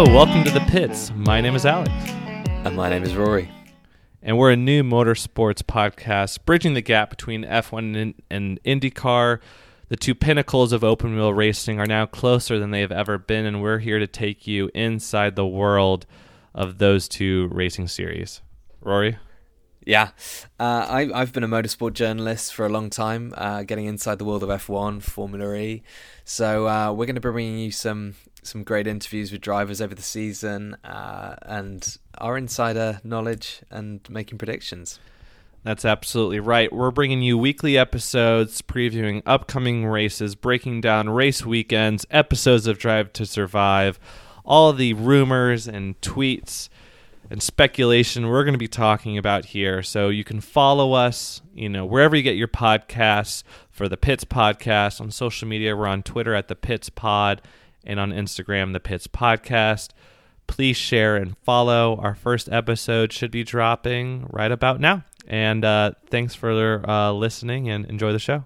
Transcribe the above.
welcome to the pits. My name is Alex. And my name is Rory. And we're a new motorsports podcast bridging the gap between F1 and, and IndyCar. The two pinnacles of open wheel racing are now closer than they have ever been, and we're here to take you inside the world of those two racing series. Rory? Yeah, uh, I, I've been a motorsport journalist for a long time, uh, getting inside the world of F1, Formula E. So uh, we're going to be bringing you some some great interviews with drivers over the season uh, and our insider knowledge and making predictions. That's absolutely right. We're bringing you weekly episodes previewing upcoming races, breaking down race weekends, episodes of Drive to Survive, all the rumors and tweets and speculation we're going to be talking about here. So you can follow us, you know, wherever you get your podcasts for the Pits podcast on social media. We're on Twitter at the Pits Pod and on Instagram, the Pits Podcast. Please share and follow. Our first episode should be dropping right about now. And uh, thanks for uh, listening and enjoy the show.